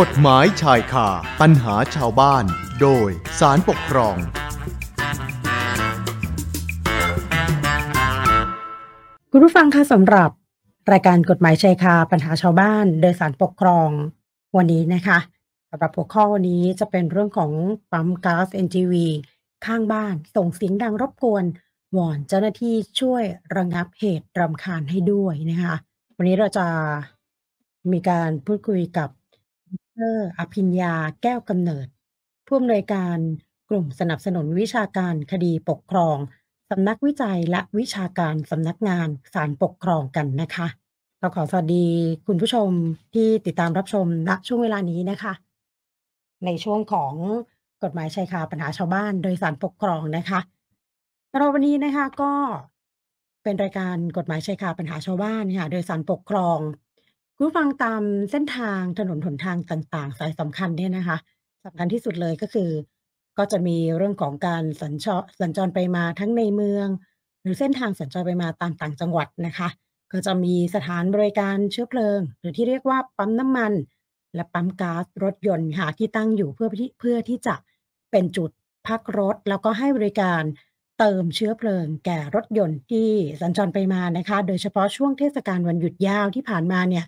กฎหมายชายคาปัญหาชาวบ้าน โดยสารปกครอง คุณผู้ฟังคะสำหรับ รายการกฎหมายชายคาปัญหาชาวบ้าน โดยสารปกครอง วันนี้นะคะสำหรับหัวข้อวันนี้จะเป็นเรื่องของปั๊มก๊าซ NGV ข้างบ้านส่งเสียงดังรบกวนวอนเจ้าหน้าที่ช่วยระงับเหตุรำคาญให้ด้วยนะคะ วันนี้เราจะมีการพูดคุยกับ ร อภิญญาแก้วกำเนิด ผู้อำนวยการกลุ่มสนับสนุนวิชาการคดีปกครองสำนักวิจัยและวิชาการสำนักงานศาลปกครองกันนะคะเราขอสวัสดีคุณผู้ชมที่ติดตามรับชมณช่วงเวลานี้นะคะ ในช่วงของกฎหมายชายคาปัญหาชาวบ้านโดยสารปกครองนะคะสำหรับวันนี้นะคะก็เป็นรายการกฎหมายชายคาปัญหาชาวบ้านค่ะโดยสารปกครอง คุณผู้ฟังตามเส้นทางถนนหนทางต่าง ๆ สายสำคัญเนี่ยนะคะสำคัญที่สุดเลยก็คือ ก็จะมีเรื่องของการสัญชรสัญจรไปมาทั้งในเมือง หรือเส้นทางสัญจรไปมาตามต่างจังหวัดนะคะ ก็จะมีสถานบริการเชื้อเพลิง หรือที่เรียกว่าปั๊มน้ำมัน และปั๊มก๊าซรถยนต์ค่ะที่ตั้งอยู่เพื่อที่เพื่อที่จะเป็นจุดพักรถ แล้วก็ให้บริการเติมเชื้อเพลิงแก่รถยนต์ที่สัญจรไปมานะคะ โดยเฉพาะช่วงเทศกาลวันหยุดยาวที่ผ่านมาเนี่ย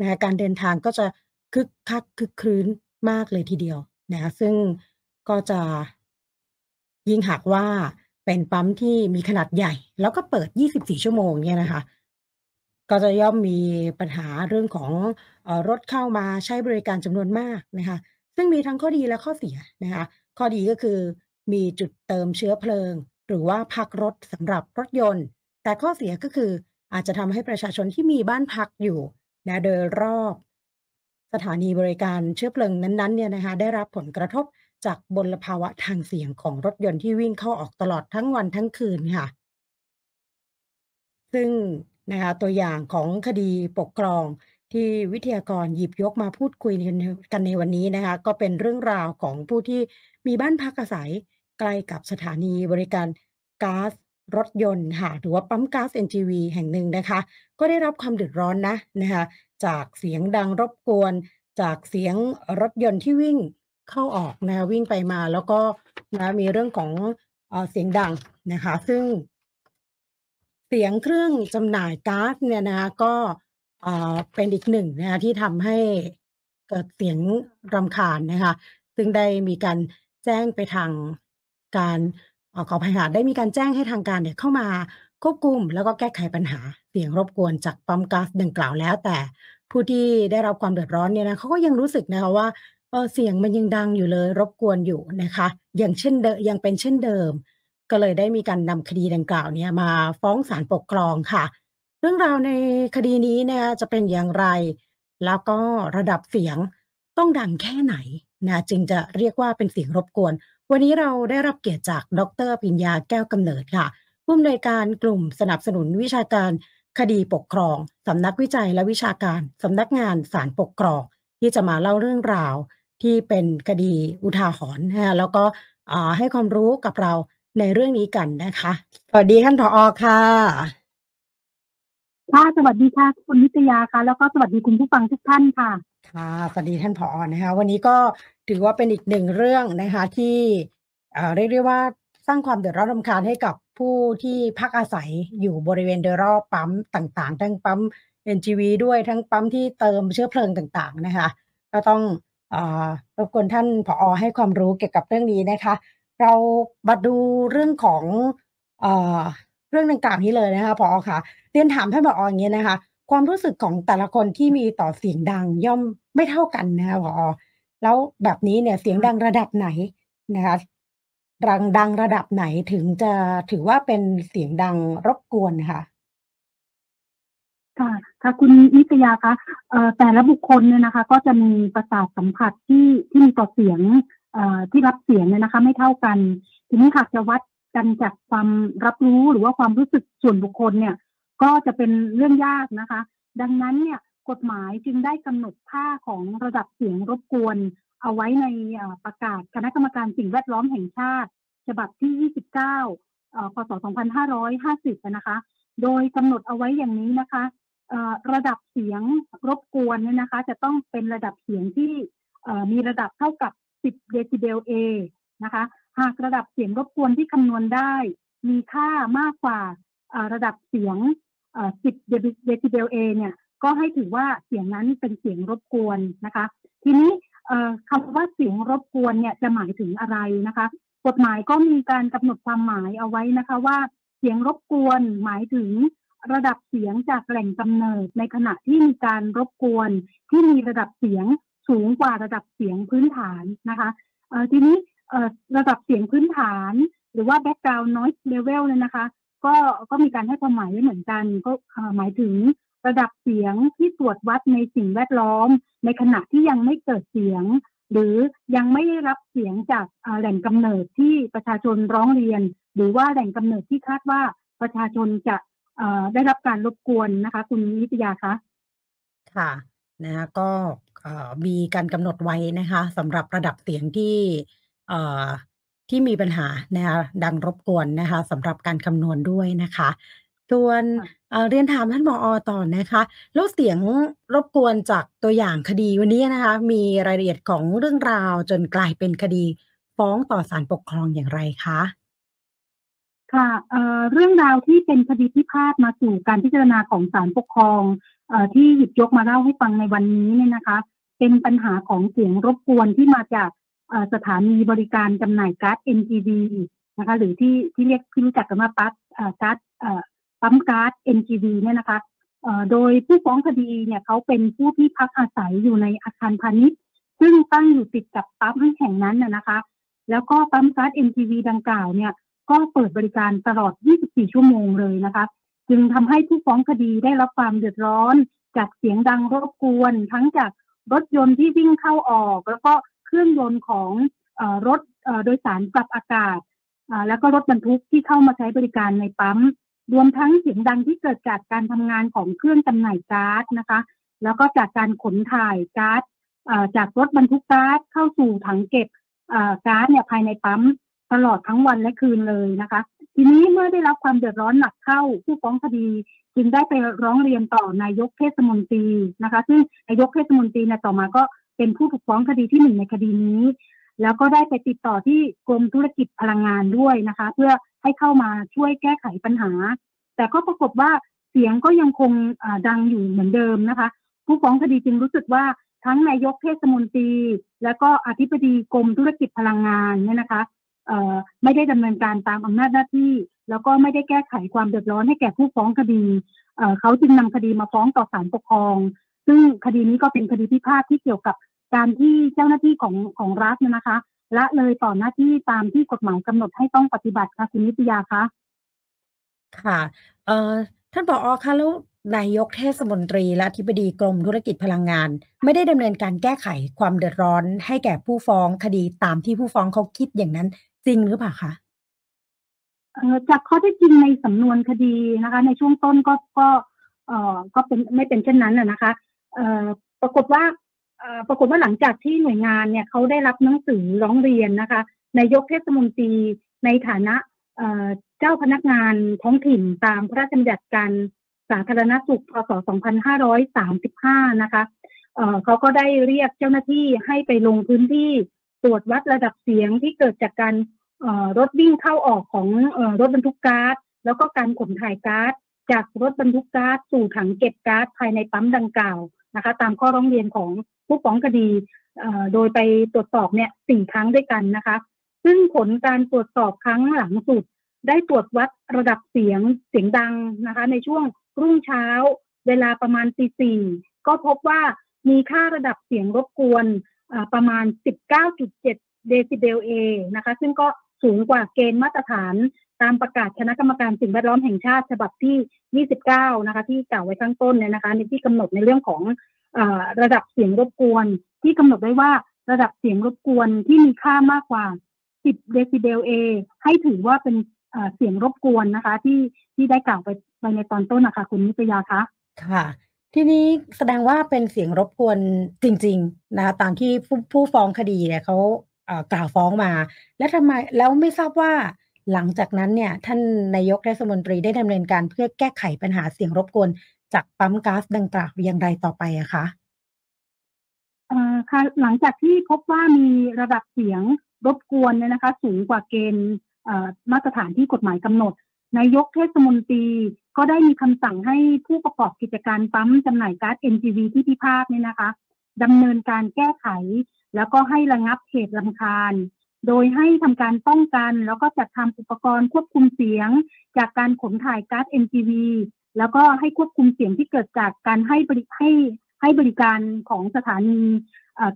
นะคะการเดินทางก็จะคึกคักคึกครื้นมากเลยทีเดียวนะคะซึ่งก็จะยิ่งหากว่าเป็นปั๊มที่มีขนาดใหญ่ แล้วก็เปิด 24 ชั่วโมงเนี่ยนะคะ ก็จะย่อมมีปัญหาเรื่องของอรถเข้ามาใช้บริการจำนวนมากนะคะ ซึ่งมีทั้งข้อดีและข้อเสียนะคะ ข้อดีก็คือมีจุดเติมเชื้อเพลิง หรือว่าพักรถสำหรับรถยนต์ แต่ข้อเสียก็คืออาจจะทำให้ประชาชนที่มีบ้านพักอยู่ นะโดยรอบสถานีบริการเชื้อเพลิงนั้นๆเนี่ยนะคะได้รับผลกระทบจากมลภาวะทางเสียงของรถยนต์ที่วิ่งเข้าออกตลอดทั้งวันทั้งคืนค่ะ ซึ่งนะคะตัวอย่างของคดีปกครองที่วิทยากรหยิบยกมาพูดคุยกันในวันนี้นะคะก็เป็นเรื่องราวของผู้ที่มีบ้านพักอาศัยใกล้กับสถานีบริการก๊าซ รถยนต์ค่ะหรือว่าปั๊มก๊าซ NGV แห่งหนึ่งนะคะ ก็ได้รับความเดือดร้อนนะนะคะจากเสียงดังรบกวน จากเสียงรถยนต์ที่วิ่งเข้าออกนะคะวิ่งไปมาแล้วก็นะมีเรื่องของเอเสียงดังนะคะ ซึ่ง เสียงเครื่องจำหน่ายก๊าซเนี่ยนะคะก็เเป็นอีกหนึ่งนะคะที่ทำให้เกิดเสียงรำคาญนะคะ ซึ่งได้มีการแจ้งไปทางการ เอ่อ ขออภัยค่ะ ได้มีการแจ้งให้ทางการเนี่ยเข้ามาควบคุม แล้วก็แก้ไขปัญหาเสียงรบกวนจากปั๊มก๊าซดังกล่าวแล้ว แต่ผู้ที่ได้รับความเดือดร้อนเนี่ยนะ เขาก็ยังรู้สึกนะคะว่า เออ เสียงมันยังดังอยู่เลย รบกวนอยู่นะคะ อย่างเช่นเดิมยังเป็นเช่นเดิม ก็เลยได้มีการนำคดีดังกล่าวเนี่ยมาฟ้องศาลปกครองค่ะ เรื่องราวในคดีนี้นะคะจะเป็นอย่างไร แล้วก็ระดับเสียงต้องดังแค่ไหนนะ จึงจะเรียกว่าเป็นเสียงรบกวน วันนี้เราได้รับเกียรติจากดรปิญญาแก้วกำเนิดค่ะ ผู้อำนวยการกลุ่มสนับสนุนวิชาการคดีปกครอง สำนักวิจัยและวิชาการสำนักงานศาลปกครอง ที่จะมาเล่าเรื่องราวที่เป็นคดีอุทาหรณ์นะคะแล้วก็ให้ความรู้กับเราในเรื่องนี้กันนะคะ สวัสดีท่านผอค่ะค่ะสวัสดีค่ะคุณนิตยาค่ะ แล้วก็สวัสดีคุณผู้ฟังทุกท่านค่ะ ค่ะสวัสดีท่านผอนะคะวันนี้ก็ถือว่าเป็นอีกหนึ่งเรื่องนะคะที่เอ่อเรียกได้ว่าสร้างความเดือดร้อนรำคาญให้กับผู้ที่พักอาศัยอยู่บริเวณโดยรอบปั๊มต่างๆ ทั้งปั๊ม NGV ด้วยทั้งปั๊มที่เติมเชื้อเพลิงต่างๆนะคะ ก็ต้องรบกวนท่านผอให้ความรู้เกี่ยวกับเรื่องนี้นะคะ เรามาดูเรื่องของเอ่อเรื่องดังกล่าวนี้เลยนะคะผอค่ะเรียนถามท่านผออย่างนี้นะคะ ความรู้สึกของแต่ละคนที่มีต่อเสียงดังย่อมไม่เท่ากันนะคะผอแล้วแบบนี้เนี่ยเสียงดังระดับไหนนะคะดังดังระดับไหนถึงจะถือว่าเป็นเสียงดังรบกวนค่ะค่ะค่ะคุณนิตยาคะแต่ละบุคคลเนี่ยนะคะ ก็จะมีประสาทสัมผัสที่ที่มีต่อเสียงที่รับเสียงเนี่ยนะคะ ไม่เท่ากัน ทีนี้หากจะวัดกันจากความรับรู้หรือว่าความรู้สึกส่วนบุคคลเนี่ย ก็จะเป็นเรื่องยากนะคะ ดังนั้นเนี่ยกฎหมายจึงได้กำหนดค่าของระดับเสียงรบกวน เอาไว้ในประกาศคณะกรรมการสิ่งแวดล้อมแห่งชาติ ฉบับที่ 29พศ2550 นะคะ โดยกำหนดเอาไว้อย่างนี้นะคะระดับเสียงรบกวนเนี่ยนะคะ จะต้องเป็นระดับเสียงที่มีระดับเท่ากับ 10 เดซิเบล A นะคะ หากระดับเสียงรบกวนที่คำนวณได้ มีค่ามากกว่าระดับเสียง 10เดซิเบล A เนี่ยก็ให้ถือว่าเสียงนั้นเป็นเสียงรบกวนนะคะ ทีนี้คำว่าเสียงรบกวนเนี่ยจะหมายถึงอะไรนะคะ กฎหมายก็มีการกำหนดความหมายเอาไว้นะคะว่าเสียงรบกวนหมายถึงระดับเสียงจากแหล่งกำเนิด ในขณะที่มีการรบกวน ที่มีระดับเสียงสูงกว่าระดับเสียงพื้นฐานนะคะทีนี้ระดับเสียงพื้นฐาน หรือว่า background noise level เนี่ยนะคะ ก็ก็มีการให้ความหมายไว้เหมือนกัน ก็หมายถึงระดับเสียงที่ตรวจวัดในสิ่งแวดล้อม ในขณะที่ยังไม่เกิดเสียง หรือยังไม่ได้รับเสียงจากแหล่งกำเนิดที่ประชาชนร้องเรียน หรือว่าแหล่งกำเนิดที่คาดว่าประชาชนจะได้รับการรบกวนนะคะ คุณนิตยาคะค่ะนะคะก็มีการกำหนดไว้นะคะสำหรับระดับเสียงที่ ที่มีปัญหานะคะดังรบกวนนะคะสำหรับการคำนวณด้วยนะคะส่วนค่ะ เอ่อเรียนถามท่านผอต่อนะคะแล้วเสียงรบกวนจากตัวอย่างคดีวันนี้นะคะ มีรายละเอียดของเรื่องราวจนกลายเป็นคดีฟ้องต่อศาลปกครองอย่างไรคะค่ะเอ่อเรื่องราวที่เป็นคดีพิพาทมาสู่การพิจารณาของศาลปกครองเอ่อที่หยิบยกมาเล่าให้ฟังในวันนี้เนี่ยนะคะ เป็นปัญหาของเสียงรบกวนที่มาจากเอ่อ สถานีบริการจำหน่ายก๊าซ NGV นะคะหรือที่ที่เรียกที่รู้จักกันว่าปั๊มก๊าซปั๊มก๊าซ NGV เนี่ยนะคะโดยผู้ฟ้องคดีเนี่ยเขาเป็นผู้ที่พักอาศัยอยู่ในอาคารพาณิชย์ ซึ่งตั้งอยู่ติดกับปั๊มแห่งนั้นนะนะคะ แล้วก็ปั๊มก๊าซ NGV ดังกล่าวเนี่ยก็เปิดบริการตลอด 24 ชั่วโมงเลยนะคะ จึงทำให้ผู้ฟ้องคดีได้รับความเดือดร้อน จากเสียงดังรบกวน ทั้งจากรถยนต์ที่วิ่งเข้าออก แล้วก็ เครื่องยนต์ของรถโดยสารปรับอากาศ แล้วก็รถบรรทุกที่เข้ามาใช้บริการในปั๊ม รวมทั้งเสียงดังที่เกิดจากการทำงานของเครื่องจำหน่ายก๊าซนะคะ แล้วก็จากการขนถ่ายก๊าซจากรถบรรทุกก๊าซเข้าสู่ถังเก็บก๊าซเนี่ยภายในปั๊มตลอดทั้งวันและคืนเลยนะคะ ทีนี้เมื่อได้รับความเดือดร้อนหนักเข้าผู้ฟ้องคดีจึงได้ไปร้องเรียนต่อนายกเทศมนตรีนะคะ ซึ่งนายกเทศมนตรีเนี่ยต่อมาก็ เป็นผู้ถูกฟ้องคดีที่หนึ่งในคดีนี้ แล้วก็ได้ไปติดต่อที่กรมธุรกิจพลังงานด้วยนะคะ เพื่อให้เข้ามาช่วยแก้ไขปัญหา แต่ก็ปรากฏว่าเสียงก็ยังคงดังอยู่เหมือนเดิมนะคะ ผู้ฟ้องคดีจึงรู้สึกว่าทั้งนายกเทศมนตรี และก็อธิบดีกรมธุรกิจพลังงานเนี่ยนะคะไม่ได้ดำเนินการตามอำนาจหน้าที่ แล้วก็ไม่ได้แก้ไขความเดือดร้อนให้แก่ผู้ฟ้องคดีเอ่อเขาจึงนำคดีมาฟ้องต่อศาลปกครอง ซึ่งคดีนี้ก็เป็นคดีพิพาทที่เกี่ยวกับ การที่เจ้าหน้าที่ของของรัฐเนยนะคะละเลยต่อหน้าที่ตามที่กฎหมายกำหนดให้ต้องปฏิบัติค่ะคุณนิตยาคะค่ะเอ่อท่านผอคะแล้วนายกเทศมนตรีและอธิบดีกรมธุรกิจพลังงาน ไม่ได้ดำเนินการแก้ไขความเดือดร้อน ให้แก่ผู้ฟ้องคดีตามที่ผู้ฟ้องเขาคิดอย่างนั้น จริงหรือเปล่าคะเอ่อจากข้อเท็จจริงในสำนวนคดีนะคะ ในช่วงต้นก็ก็เอ่อก็เป็นไม่เป็นเช่นนั้นนะนะคะเอ่อปรากฏว่าเอ่อ ปรากฏว่าหลังจากที่หน่วยงานเนี่ยเขาได้รับหนังสือร้องเรียนนะคะนายกเทศมนตรีในฐานะเจ้าพนักงานท้องถิ่นตามพระราชบัญญัติการสาธารณสุขพศ 2535 นะคะเเขาก็ได้เรียกเจ้าหน้าที่ให้ไปลงพื้นที่ตรวจวัดระดับเสียงที่เกิดจากการรถวิ่งเข้าออกของอรถบรรทุกก๊าซแล้วก็การขนถ่ายก๊าซจากรถบรรทุกก๊าซสู่ถังเก็บก๊าซภายในปั๊มดังกล่าว นะคะ ตามข้อร้องเรียนของผู้ฟ้องคดีเอ่อโดยไปตรวจสอบเนี่ยสี่ครั้งด้วยกันนะคะ ซึ่งผลการตรวจสอบครั้งหลังสุด ได้ตรวจวัดระดับเสียงเสียงดังนะคะ ในช่วงรุ่งเช้า เวลาประมาณตีสี่ก็พบว่ามีค่าระดับเสียงรบกวนอ่าประมาณ 19.7 เดซิเบลเอนะคะ ซึ่งก็สูงกว่าเกณฑ์มาตรฐาน ตามประกาศคณะกรรมการสิ่งแวดล้อมแห่งชาติฉบับที่ 29 นะคะ ที่กล่าวไว้ข้างต้นเนี่ยนะคะในที่กำหนดในเรื่องของอระดับเสียงรบกวน ที่กำหนดไว้ว่าระดับเสียงรบกวนที่มีค่ามากกว่า 10 เดซิเบลเอให้ถือว่าเป็นเสียงรบกวนนะคะ ที่ที่ได้กล่าวไปไปในตอนต้นนะคะคุณนิตยาคะค่ะ ทีนี้แสดงว่าเป็นเสียงรบกวนจริง ๆ นะคะตามที่ผู้ผู้ฟ้องคดีเนี่ยเขากล่าวฟ้องมา แล้วทำไมแล้วไม่ทราบว่า หลังจากนั้นเนี่ยท่านนายกเทศมนตรีได้ดำเนินการเพื่อแก้ไขปัญหาเสียงรบกวน จากปั๊มก๊าซดังกล่าวอย่างไรต่อไปอะคะค่ะหลังจากที่พบว่ามีระดับเสียงรบกวนเนี่ยนะคะ สูงกว่าเกณฑ์มาตรฐานที่กฎหมายกำหนดนายกเทศมนตรีก็ได้มีคำสั่งให้ผู้ประกอบกิจการปั๊มจำหน่ายก๊าซ NGV ที่พิพาทเนี่ยนะคะดำเนินการแก้ไข แล้วก็ให้ระงับเหตุลำคาญ โดยให้ทำการป้องกัน แล้วก็จัดทำอุปกรณ์ควบคุมเสียง จากการขนถ่ายก๊าซ NGV แล้วก็ให้ควบคุมเสียงที่เกิดจากการให้บริให้ให้บริการของสถานี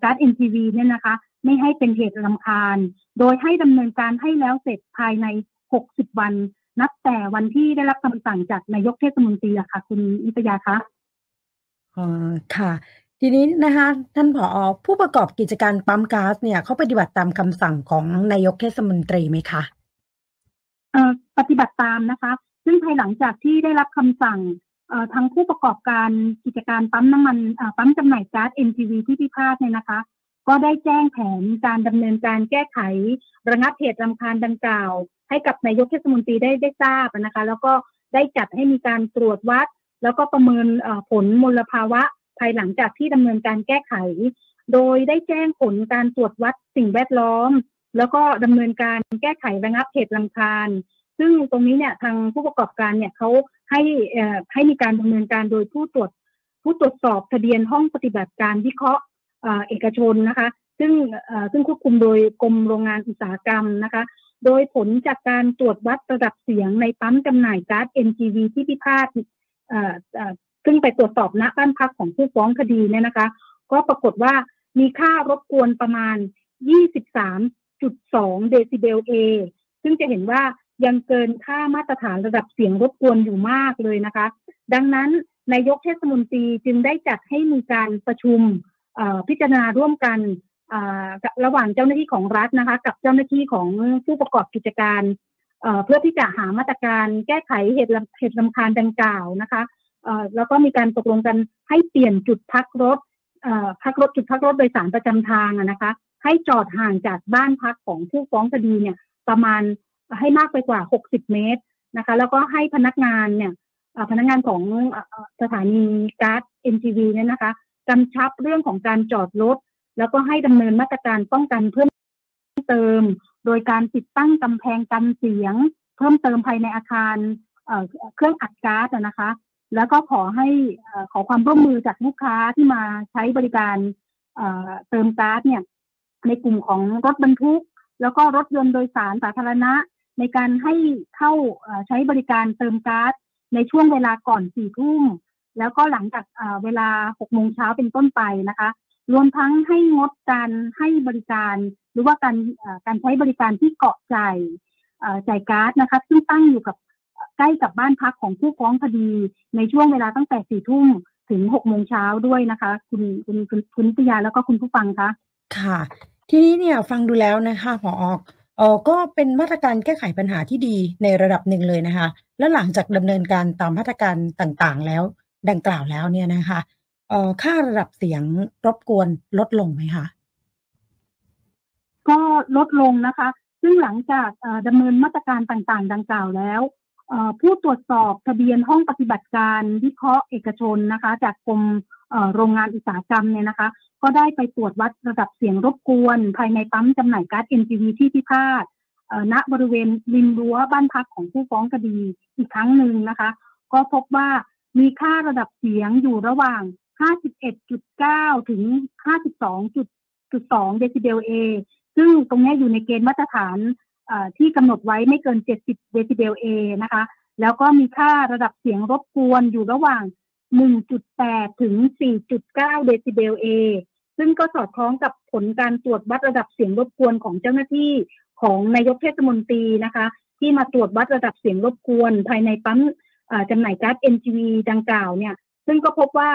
ก๊าซ NGV เนี่ยนะคะ ไม่ให้เป็นเหตุลำคาญ โดยให้ดำเนินการให้แล้วเสร็จภายใน 60 วัน นับแต่วันที่ได้รับคำสั่งจากนายกเทศมนตรีอะค่ะ คุณอิปยาคะอ๋อค่ะ ทีนี้นะคะท่านผอผู้ประกอบกิจการปั๊มก๊าซเนี่ยเขาปฏิบัติตามคำสั่งของนายกเทศมนตรีไหมคะปฏิบัติตามนะคะ ซึ่งภายหลังจากที่ได้รับคำสั่งเอ่อทางผู้ประกอบการกิจการปั๊มน้ำมันปั๊มจำหน่ายก๊าซ NGV ที่พิพาทเนี่ยนะคะ ก็ได้แจ้งแผนการดำเนินการแก้ไข ระงับเหตุรำคาญดังกล่าว ให้กับนายกเทศมนตรีได้ได้ทราบนะคะ แล้วก็ได้จัดให้มีการตรวจวัด แล้วก็ประเมินผลมลภาวะ ภายหลังจากที่ดำเนินการแก้ไข โดยได้แจ้งผลการตรวจวัดสิ่งแวดล้อม แล้วก็ดำเนินการแก้ไขระงับเหตุลังคาญ ซึ่งตรงนี้เนี่ยทางผู้ประกอบการเนี่ยเขาให้ให้มีการดำเนินการโดยผู้ตรวจผู้ตรวจสอบทะเบียนห้องปฏิบัติการวิเคราะห์เอกชนนะคะ ซึ่งซึ่งควบคุมโดยกรมโรงงานอุตสาหกรรมนะคะ โดยผลจากการตรวจวัดระดับเสียงในปั๊มจำหน่ายก๊าซ NGV ที่พิพาท ซึ่งไปตรวจสอบณบ้านพักของผู้ฟ้องคดีเนี่ยนะคะ ก็ปรากฏว่ามีค่ารบกวนประมาณ 23.2 เดซิเบล A ซึ่งจะเห็นว่ายังเกินค่ามาตรฐานระดับเสียงรบกวนอยู่มากเลยนะคะ ดังนั้นนายกเทศมนตรีจึงได้จัดให้มีการประชุมพิจารณาร่วมกันระหว่างเจ้าหน้าที่ของรัฐนะคะ กับเจ้าหน้าที่ของผู้ประกอบกิจการเพื่อที่จะหามาตรการแก้ไขเหตุเหตุลำคาญดังกล่าวนะคะ แล้วก็มีการตกลงกันให้เปลี่ยนจุดพักรถพักรถจุดพักรถโดยสารประจำทางนะคะ ให้จอดห่างจากบ้านพักของผู้ฟ้องคดีเนี่ยประมาณให้มากไปกว่า 60 เมตรนะคะ แล้วก็ให้พนักงานเนี่ยพนักงานของสถานีก๊าซ NGV เนี่ยนะคะกำชับเรื่องของการจอดรถ แล้วก็ให้ดำเนินมาตรการป้องกันเพิ่มเติม โดยการติดตั้งกำแพงกันเสียง เพิ่มเติมภายในอาคารเครื่องอัดก๊าซนะคะ แล้วก็ขอให้ขอความร่วมมือจากลูกค้าที่มาใช้บริการเติมก๊าซเนี่ย ในกลุ่มของรถบรรทุก แล้วก็รถยนต์โดยสารสาธารณะ ในการให้เข้าใช้บริการเติมก๊าซในช่วงเวลาก่อนสี่ทุ่มแล้วก็หลังจากเวลาหกโมงเช้าเป็นต้นไปนะคะ รวมทั้งให้งดการให้บริการ หรือว่าการการใช้บริการที่เกาะใจจ่ายก๊าซนะคะ ซึ่งตั้งอยู่กับ ใกล้กับบ้านพักของผู้ฟ้องคดี ในช่วงเวลาตั้งแต่สี่ทุ่มถึงหกโมงเช้าด้วยนะคะ คุณคุณคุณคุณปิยาแล้วก็คุณผู้ฟังคะค่ะ ทีนี้เนี่ยฟังดูแล้วนะคะผออกเออก็เป็นมาตรการแก้ไขปัญหาที่ดีในระดับหนึ่งเลยนะคะ แล้วหลังจากดำเนินการตามมาตรการต่างๆ แล้วดังกล่าวแล้วเนี่ยนะคะเอ่อค่าระดับเสียงรบกวนลดลงไหมคะก็ลดลงนะคะ ซึ่งหลังจากดำเนินมาตรการต่างๆ ดังกล่าวแล้ว ผู้ตรวจสอบทะเบียนห้องปฏิบัติการวิเคราะห์เอกชนนะคะ จากกรมโรงงานอุตสาหกรรมเนี่ยนะคะ ก็ได้ไปตรวจวัดระดับเสียงรบกวน ภายในปั๊มจำหน่ายก๊าซ NGV ที่พิพาทณบริเวณริมรั้วบ้านพักของผู้ฟ้องคดีอีกครั้งหนึ่งนะคะ ก็พบว่ามีค่าระดับเสียงอยู่ระหว่าง 51.9 ถึง 52.2 เดซิเบล A ซึ่งตรงนี้อยู่ในเกณฑ์มาตรฐาน ที่กำหนดไว้ไม่เกิน 70 เดซิเบล A นะคะ แล้วก็มีค่าระดับเสียงรบกวนอยู่ระหว่าง 1.8 ถึง 4.9 เดซิเบล A ซึ่งก็สอดคล้องกับผลการตรวจวัดระดับเสียงรบกวนของเจ้าหน้าที่ของนายกเทศมนตรีนะคะ ที่มาตรวจวัดระดับเสียงรบกวน ภายในปั๊มจำหน่ายก๊าซ NGV ดังกล่าวเนี่ย ซึ่งก็พบว่า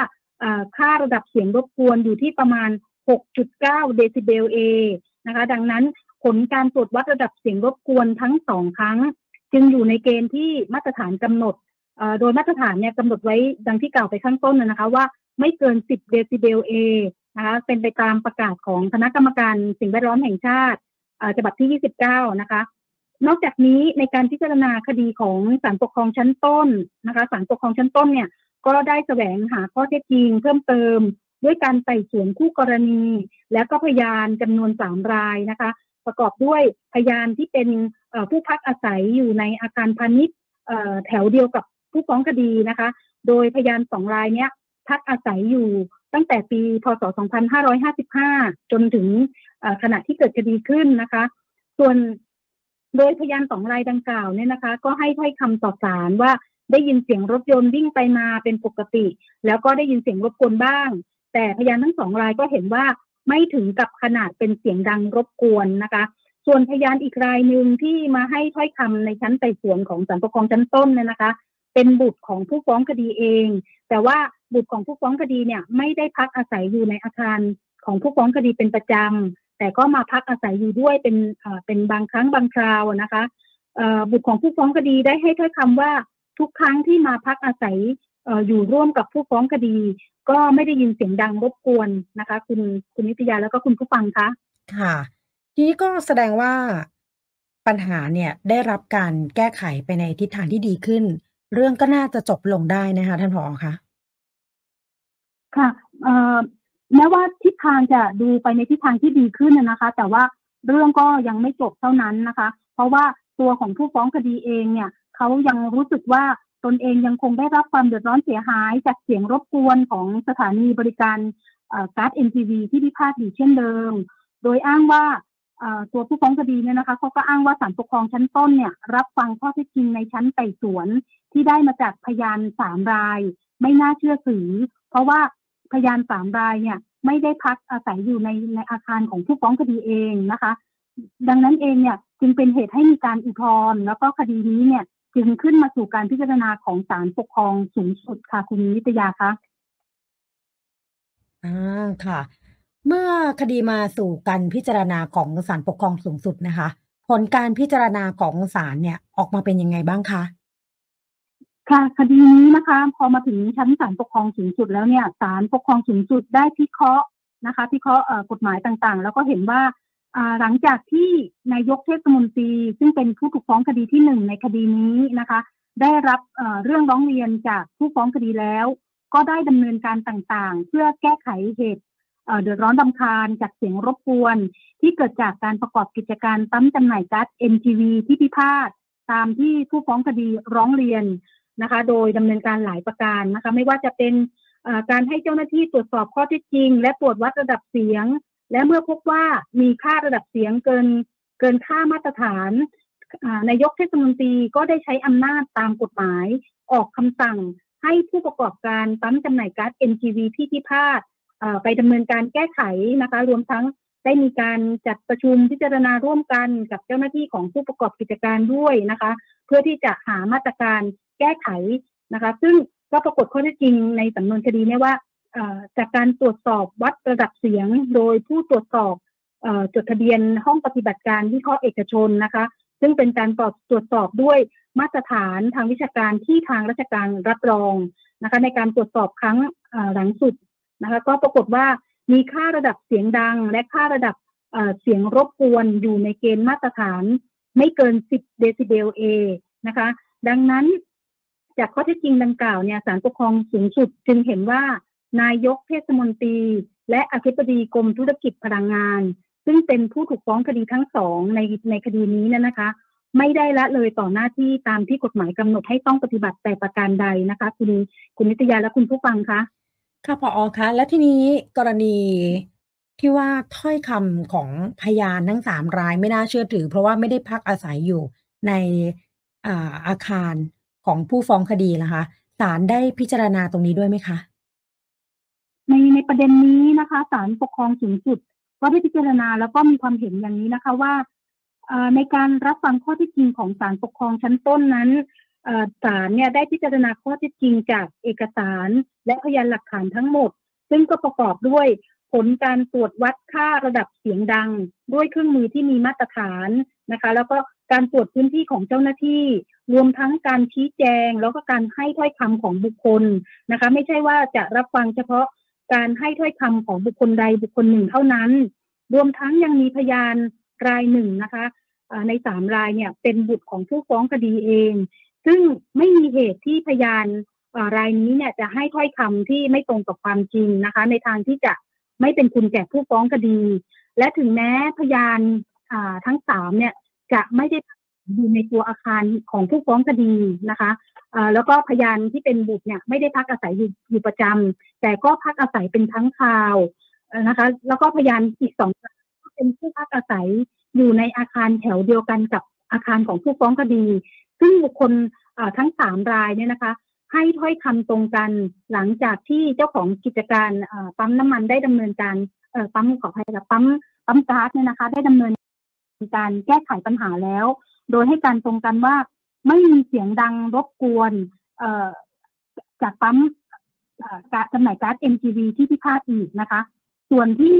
ค่าระดับเสียงรบกวนอยู่ที่ประมาณ 6.9 เดซิเบล A นะคะ ดังนั้น ผลการตรวจวัดระดับเสียงรบกวนทั้งสองครั้ง จึงอยู่ในเกณฑ์ที่มาตรฐานกำหนดโดยมาตรฐานเนี่ยกำหนดไว้ดังที่กล่าวไปข้างต้นนะคะ ว่าไม่เกิน 10 เดซิเบล A นะคะเป็นไปตามประกาศของคณะกรรมการสิ่งแวดล้อมแห่งชาติฉบับที่ 29 นะคะ นอกจากนี้ในการพิจารณาคดีของศาลปกครองชั้นต้นนะคะศาลปกครองชั้นต้นเนี่ย ก็ได้แสวงหาข้อเท็จจริงเพิ่มเติม ด้วยการไต่สวนคู่กรณี แล้วก็พยานจำนวนสามรายนะคะ ประกอบด้วยพยานที่เป็นผู้พักอาศัยอยู่ในอาคารพาณิชย์แถวเดียวกับผู้ฟ้องคดีนะคะ โดยพยานสองรายเนี้ยพักอาศัยอยู่ตั้งแต่ปี พศ 2555 จนถึงขณะที่เกิดคดีขึ้นนะคะ ส่วนโดยพยานสองรายดังกล่าวเนี่ยนะคะ ก็ให้ถ้อยคำต่อศาลว่าได้ยินเสียงรถยนต์วิ่งไปมาเป็นปกติ แล้วก็ได้ยินเสียงรบกวนบ้าง แต่พยานทั้งสองรายก็เห็นว่า ไม่ถึงกับขนาดเป็นเสียงดังรบกวนนะคะ ส่วนพยานอีกรายหนึ่งที่มาให้ถ้อยคำในชั้นไต่สวนของศาลปกครองชั้นต้นเนี่ยนะคะ เป็นบุตรของผู้ฟ้องคดีเอง แต่ว่าบุตรของผู้ฟ้องคดีเนี่ยไม่ได้พักอาศัยอยู่ในอาคารของผู้ฟ้องคดีเป็นประจำแต่ก็มาพักอาศัยอยู่ด้วยเป็นเป็นบางครั้งบางคราวนะคะบุตรของผู้ฟ้องคดีได้ให้ถ้อยคำว่าทุกครั้งที่มาพักอาศัยอยู่ร่วมกับผู้ฟ้องคดี ก็ไม่ได้ยินเสียงดังรบกวนนะคะ คุณคุณนิตยาแล้วก็คุณผู้ฟังคะค่ะ ทีนี้ก็แสดงว่าปัญหาเนี่ยได้รับการแก้ไขไปในทิศทางที่ดีขึ้น เรื่องก็น่าจะจบลงได้นะคะ ท่านผอคะค่ะแม้ว่าทิศทางจะดูไปในทิศทางที่ดีขึ้นนะคะ แต่ว่าเรื่องก็ยังไม่จบเท่านั้นนะคะ เพราะว่าตัวของผู้ฟ้องคดีเองเนี่ยเขายังรู้สึกว่า ตนเองยังคงได้รับความเดือดร้อนเสียหาย จากเสียงรบกวนของสถานีบริการการ์ดเอ็นทีวีที่พิพาทอยู่เช่นเดิม โดยอ้างว่าตัวผู้ฟ้องคดีเนี่ยนะคะเขาก็อ้างว่าศาลปกครองชั้นต้นเนี่ยรับฟังข้อเท็จจริงในชั้นไต่สวนที่ได้มาจากพยานสามราย ไม่น่าเชื่อถือ เพราะว่าพยานสามรายเนี่ยไม่ได้พักอาศัยอยู่ในในอาคารของผู้ฟ้องคดีเองนะคะ ดังนั้นเองเนี่ยจึงเป็นเหตุให้มีการอุทธรณ์แล้วก็คดีนี้เนี่ย จึงขึ้นมาสู่การพิจารณาของศาลปกครองสูงสุดค่ะ คุณนิตยาคะอ่าค่ะ เมื่อคดีมาสู่การพิจารณาของศาลปกครองสูงสุดนะคะ ผลการพิจารณาของศาลเนี่ยออกมาเป็นยังไงบ้างคะค่ะคดีนี้นะคะ พอมาถึงชั้นศาลปกครองสูงสุดแล้วเนี่ยศาลปกครองสูงสุดได้พิเคราะห์นะคะพิเคราะห์กฎหมายต่างๆ แล้วก็เห็นว่า หลังจากที่นายกเทศมนตรี ซึ่งเป็นผู้ถูกฟ้องคดีที่หนึ่งในคดีนี้นะคะ ได้รับเรื่องร้องเรียนจากผู้ฟ้องคดีแล้ว ก็ได้ดำเนินการต่างๆ เพื่อแก้ไขเหตุเดือดร้อนดำคาญจากเสียงรบกวน ที่เกิดจากการประกอบกิจการตั้มจำหน่ายก๊าซ MTV ที่พิพาทตามที่ผู้ฟ้องคดีร้องเรียนนะคะ โดยดำเนินการหลายประการนะคะ ไม่ว่าจะเป็นการให้เจ้าหน้าที่ตรวจสอบข้อเท็จจริง และตรวจวัดระดับเสียง และเมื่อพบว่ามีค่าระดับเสียงเกินเกินค่ามาตรฐานนายกเทศมนตรีก็ได้ใช้อำนาจตามกฎหมาย ออกคำสั่งให้ผู้ประกอบการปั๊มจำหน่ายก๊าซ NGV ที่พิพาทไปดำเนินการแก้ไขนะคะ รวมทั้งได้มีการจัดประชุมพิจารณาร่วมกันกับเจ้าหน้าที่ของผู้ประกอบกิจการด้วยนะคะ เพื่อที่จะหามาตรการแก้ไขนะคะ ซึ่งก็ปรากฏข้อเท็จจริงในสำนวนคดีนี้ว่า จากการตรวจสอบวัดระดับเสียง โดยผู้ตรวจสอบจดทะเบียนห้องปฏิบัติการวิเคราะห์เอกชนนะคะ ซึ่งเป็นการตรวจตรวจสอบด้วยมาตรฐานทางวิชาการที่ทางราชการรับรองนะคะ ในการตรวจสอบครั้งหลังสุดนะคะ ก็ปรากฏว่ามีค่าระดับเสียงดัง และค่าระดับเสียงรบกวนอยู่ในเกณฑ์มาตรฐาน ไม่เกิน 10 เดซิเบลเอนะคะ ดังนั้นจากข้อเท็จจริงดังกล่าวเนี่ยศาลปกครองสูงสุดจึงเห็นว่า นายกเทศมนตรี และอธิบดีกรมธุรกิจพลังงาน ซึ่งเป็นผู้ถูกฟ้องคดีทั้งสองในในคดีนี้นั่นนะคะ ไม่ได้ละเลยต่อหน้าที่ตามที่กฎหมายกำหนดให้ต้องปฏิบัติแต่ประการใดนะคะ คุณคุณนิตยาและคุณผู้ฟังคะค่ะพออคะ และทีนี้กรณีที่ว่าถ้อยคำของพยานทั้งสามรายไม่น่าเชื่อถือ เพราะว่าไม่ได้พักอาศัยอยู่ในอาอาคารของผู้ฟ้องคดีนะคะศาลได้พิจารณาตรงนี้ด้วยไหมคะ ในในประเด็นนี้นะคะศาลปกครองสูงสุดก็ได้พิจารณาแล้วก็มีความเห็นอย่างนี้นะคะว่าในการรับฟังข้อที่จริงของศาลปกครองชั้นต้นนั้นศาลเนี่ยได้พิจารณาข้อที่จริงจากเอกสาร และพยานหลักฐานทั้งหมด ซึ่งก็ประกอบด้วยผลการตรวจวัดค่าระดับเสียงดัง ด้วยเครื่องมือที่มีมาตรฐานนะคะ แล้วก็การตรวจพื้นที่ของเจ้าหน้าที่ รวมทั้งการชี้แจง แล้วก็การให้ถ้อยคำของบุคคลนะคะ ไม่ใช่ว่าจะรับฟังเฉพาะ การให้ถ้อยคำของบุคคลใดบุคคลหนึ่งเท่านั้น รวมทั้งยังมีพยานรายหนึ่งนะคะในสามรายเนี่ยเป็นบุตรของผู้ฟ้องคดีเอง ซึ่งไม่มีเหตุที่พยานรายนี้เนี่ยจะให้ถ้อยคำที่ไม่ตรงกับความจริงนะคะ ในทางที่จะไม่เป็นคุณแก่ผู้ฟ้องคดี และถึงแม้พยานทั้งสามเนี่ยจะไม่ได้อยู่ในตัวอาคารของผู้ฟ้องคดีนะคะ แล้วก็พยานที่เป็นบุตรเนี่ยไม่ได้พักอาศัยอยู่ประจำแต่ก็พักอาศัยเป็นทั้งคราวนะคะ แล้วก็พยานอีกสองเป็นผู้พักอาศัยอยู่ในอาคารแถวเดียวกันกับอาคารของผู้ฟ้องคดี ซึ่งบุคคลทั้งสามรายเนี่ยนะคะ ให้ถ้อยคำตรงกันหลังจากที่เจ้าของกิจการปั๊มน้ำมันได้ดำเนินการปั๊มขออภัยกับปั๊มปั๊มก๊าซเนี่ยนะคะ ได้ดำเนินการแก้ไขปัญหาแล้ว โดยให้การตรงกันว่า ไม่มีเสียงดังรบกวนจากปั๊มจำหน่ายก๊าซ MGV ที่พิพาทอีกนะคะ ส่วนที่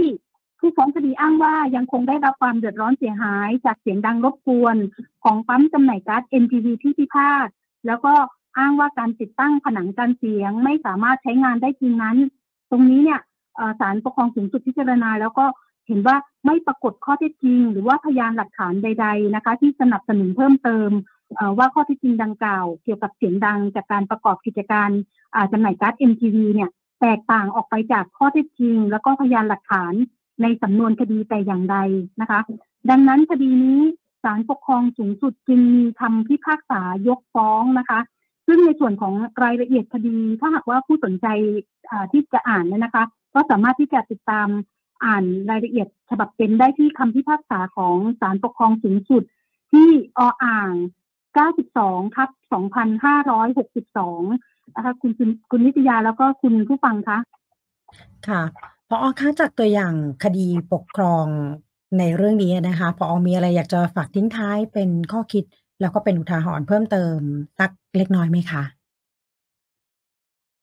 ผู้ฟ้องคดีอ้างว่ายังคงได้รับความเดือดร้อนเสียหาย จากเสียงดังรบกวนของปั๊มจำหน่ายก๊าซ MGV ที่พิพาทแล้วก็อ้างว่าการติดตั้งผนังกันเสียงไม่สามารถใช้งานได้จริงนั้น ตรงนี้เนี่ยศาลปกครองสูงสุดพิจารณา แล้วก็เห็นว่าไม่ปรากฏข้อเท็จจริง หรือว่าพยานหลักฐานใด ๆนะคะ ที่สนับสนุนเพิ่มเติม ว่าข้อเท็จจริงดังกล่าว เกี่ยวกับเสียงดังจากการประกอบกิจการจำหน่ายก๊าซ MTV เนี่ยแตกต่างออกไปจากข้อเท็จจริง แล้วก็พยานหลักฐานในสำนวนคดีแต่อย่างใดนะคะ ดังนั้นคดีนี้ศาลปกครองสูงสุดจึงมีคำพิพากษายกฟ้องนะคะ ซึ่งในส่วนของรายละเอียดคดี ถ้าหากว่าผู้สนใจที่จะอ่านเนี่ยนะคะ ก็สามารถที่จะติดตามอ่านรายละเอียดฉบับเต็มได้ที่คำพิพากษาของศาลปกครองสูงสุดที่ออ่าง 92ทับ2562นะคะคุณคุณนิตยาแล้วก็คุณผู้ฟังคะ ค่ะพอคะจากตัวอย่างคดีปกครองในเรื่องนี้นะคะพอมีอะไรอยากจะฝากทิ้งท้ายเป็นข้อคิดแล้วก็เป็นอุทาหรณ์เพิ่มเติมสักเล็กน้อยไหมคะ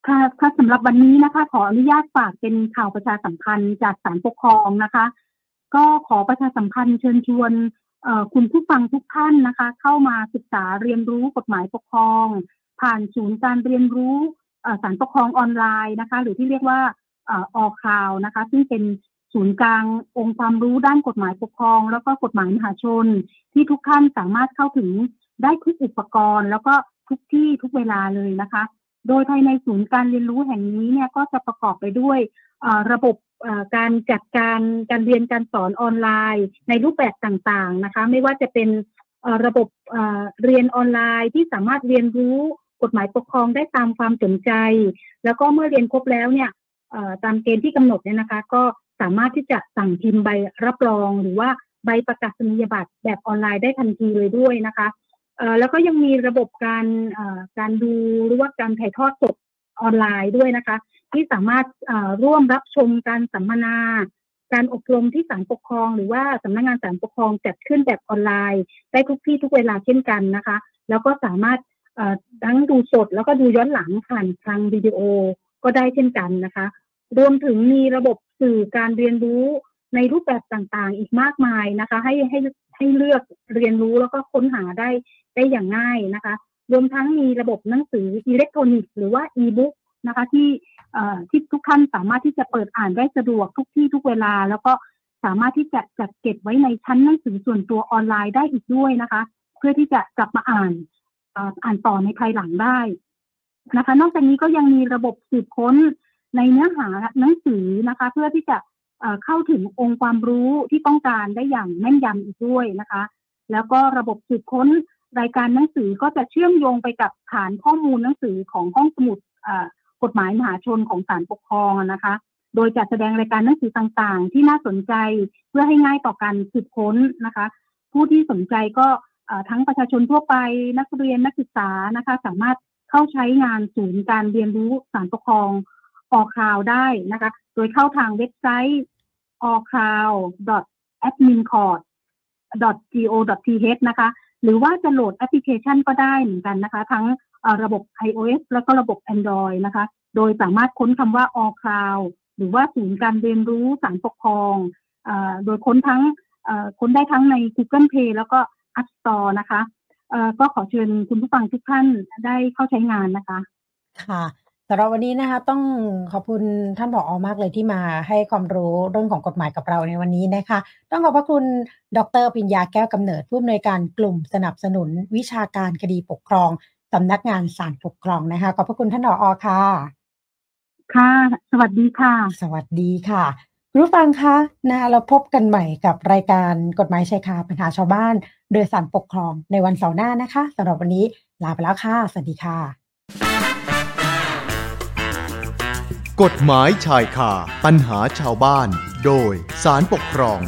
ค่ะค่ะสำหรับวันนี้นะคะ ขออนุญาตฝากเป็นข่าวประชาสัมพันธ์จากศาลปกครองนะคะ ก็ขอประชาสัมพันธ์เชิญชวน คุณผู้ฟังทุกท่านนะคะ เข้ามาศึกษาเรียนรู้กฎหมายปกครอง ผ่านศูนย์การเรียนรู้สารปกครองออนไลน์นะคะ หรือที่เรียกว่าออคาวนะคะ ซึ่งเป็นศูนย์กลางองค์ความรู้ด้านกฎหมายปกครอง แล้วก็กฎหมายมหาชน ที่ทุกท่านสามารถเข้าถึงได้ทุกอุปกรณ์ แล้วก็ทุกที่ทุกเวลาเลยนะคะ โดยภายในศูนย์การเรียนรู้แห่งนี้เนี่ยก็จะประกอบไปด้วยระบบ การจัดการการเรียนการสอนออนไลน์ ในรูปแบบต่างๆนะคะ ไม่ว่าจะเป็นระบบเรียนออนไลน์ที่สามารถเรียนรู้กฎหมายปกครองได้ตามความสนใจ แล้วก็เมื่อเรียนครบแล้วเนี่ยตามเกณฑ์ที่กำหนดเนี่ยนะคะ ก็สามารถที่จะสั่งพิมพ์ใบรับรอง หรือว่าใบประกาศนียบัตรแบบออนไลน์ได้ทันทีเลยด้วยนะคะแล้วก็ยังมีระบบการการดูหรือว่าการถ่ายทอดสดออนไลน์ด้วยนะคะ ที่สามารถร่วมรับชมการสัมมนา การอบรมที่ศาลปกครอง หรือว่าสำนักงานศาลปกครองจัดขึ้นแบบออนไลน์ ได้ทุกที่ทุกเวลาเช่นกันนะคะ แล้วก็สามารถทั้งดูสดแล้วก็ดูย้อนหลังผ่านทางวิดีโอก็ได้เช่นกันนะคะ รวมถึงมีระบบสื่อการเรียนรู้ในรูปแบบต่างๆ อีกมากมายนะคะ ให้ให้ให้เลือกเรียนรู้แล้วก็ค้นหาได้ได้อย่างง่ายนะคะ รวมทั้งมีระบบหนังสืออิเล็กทรอนิกส์หรือว่าอีบุ๊ก นะคะที่ที่ทุกท่านสามารถที่จะเปิดอ่านได้สะดวกทุกที่ทุกเวลา แล้วก็สามารถที่จะจัดเก็บไว้ในชั้นหนังสือส่วนตัวออนไลน์ได้อีกด้วยนะคะ เพื่อที่จะกลับมาอ่านอ่านต่อในภายหลังได้นะคะ นอกจากนี้ก็ยังมีระบบสืบค้นในเนื้อหาหนังสือนะคะ เพื่อที่จะเข้าถึงองค์ความรู้ที่ต้องการได้อย่างแม่นยำอีกด้วยนะคะ แล้วก็ระบบสืบค้นรายการหนังสือก็จะเชื่อมโยงไปกับฐานข้อมูลหนังสือของห้องสมุด กฎหมายมหาชนของศาลปกครองนะคะ โดยจัดแสดงรายการหนังสือต่างๆ ที่น่าสนใจเพื่อให้ง่ายต่อการสืบค้นนะคะ ผู้ที่สนใจก็ทั้งประชาชนทั่วไปนักเรียนนักศึกษานะคะ สามารถเข้าใช้งานศูนย์การเรียนรู้ศาลปกครองออคาวได้นะคะ โดยเข้าทางเว็บไซต์ allcloud.admincourt.go.th นะคะ หรือว่าจะโหลดแอปพลิเคชันก็ได้เหมือนกันนะคะ ทั้ง ระบบ iOS แล้วก็ระบบ Android นะคะ โดยสามารถค้นคำว่า all cloud หรือว่าศูนย์การเรียนรู้สารปกครอง โดยค้นทั้งค้นได้ทั้งใน Google Play แล้วก็ App Store นะคะ ก็ขอเชิญคุณผู้ฟังทุกท่านได้เข้าใช้งานนะคะ ค่ะสำหรับวันนี้นะคะต้องขอบคุณท่านผออมากเลยที่มาให้ความรู้เรื่องของกฎหมายกับเราในวันนี้นะคะ ต้องขอบพระคุณดรปิญญาแก้วกำเนิดผู้อำนวยการกลุ่มสนับสนุนวิชาการคดีปกครอง สำนักงานศาลปกครองนะคะ ขอบพระคุณท่านผอค่ะ ค่ะ สวัสดีค่ะ สวัสดีค่ะคุณผู้ฟังคะนะคะเราพบกันใหม่กับรายการกฎหมายชายคาปัญหาชาวบ้าน โดยศาลปกครองในวันเสาร์หน้านะคะสำหรับวันนี้ลาไปแล้วค่ะ สวัสดีค่ะ กฎหมายชายคาปัญหาชาวบ้าน โดยสารปกครอง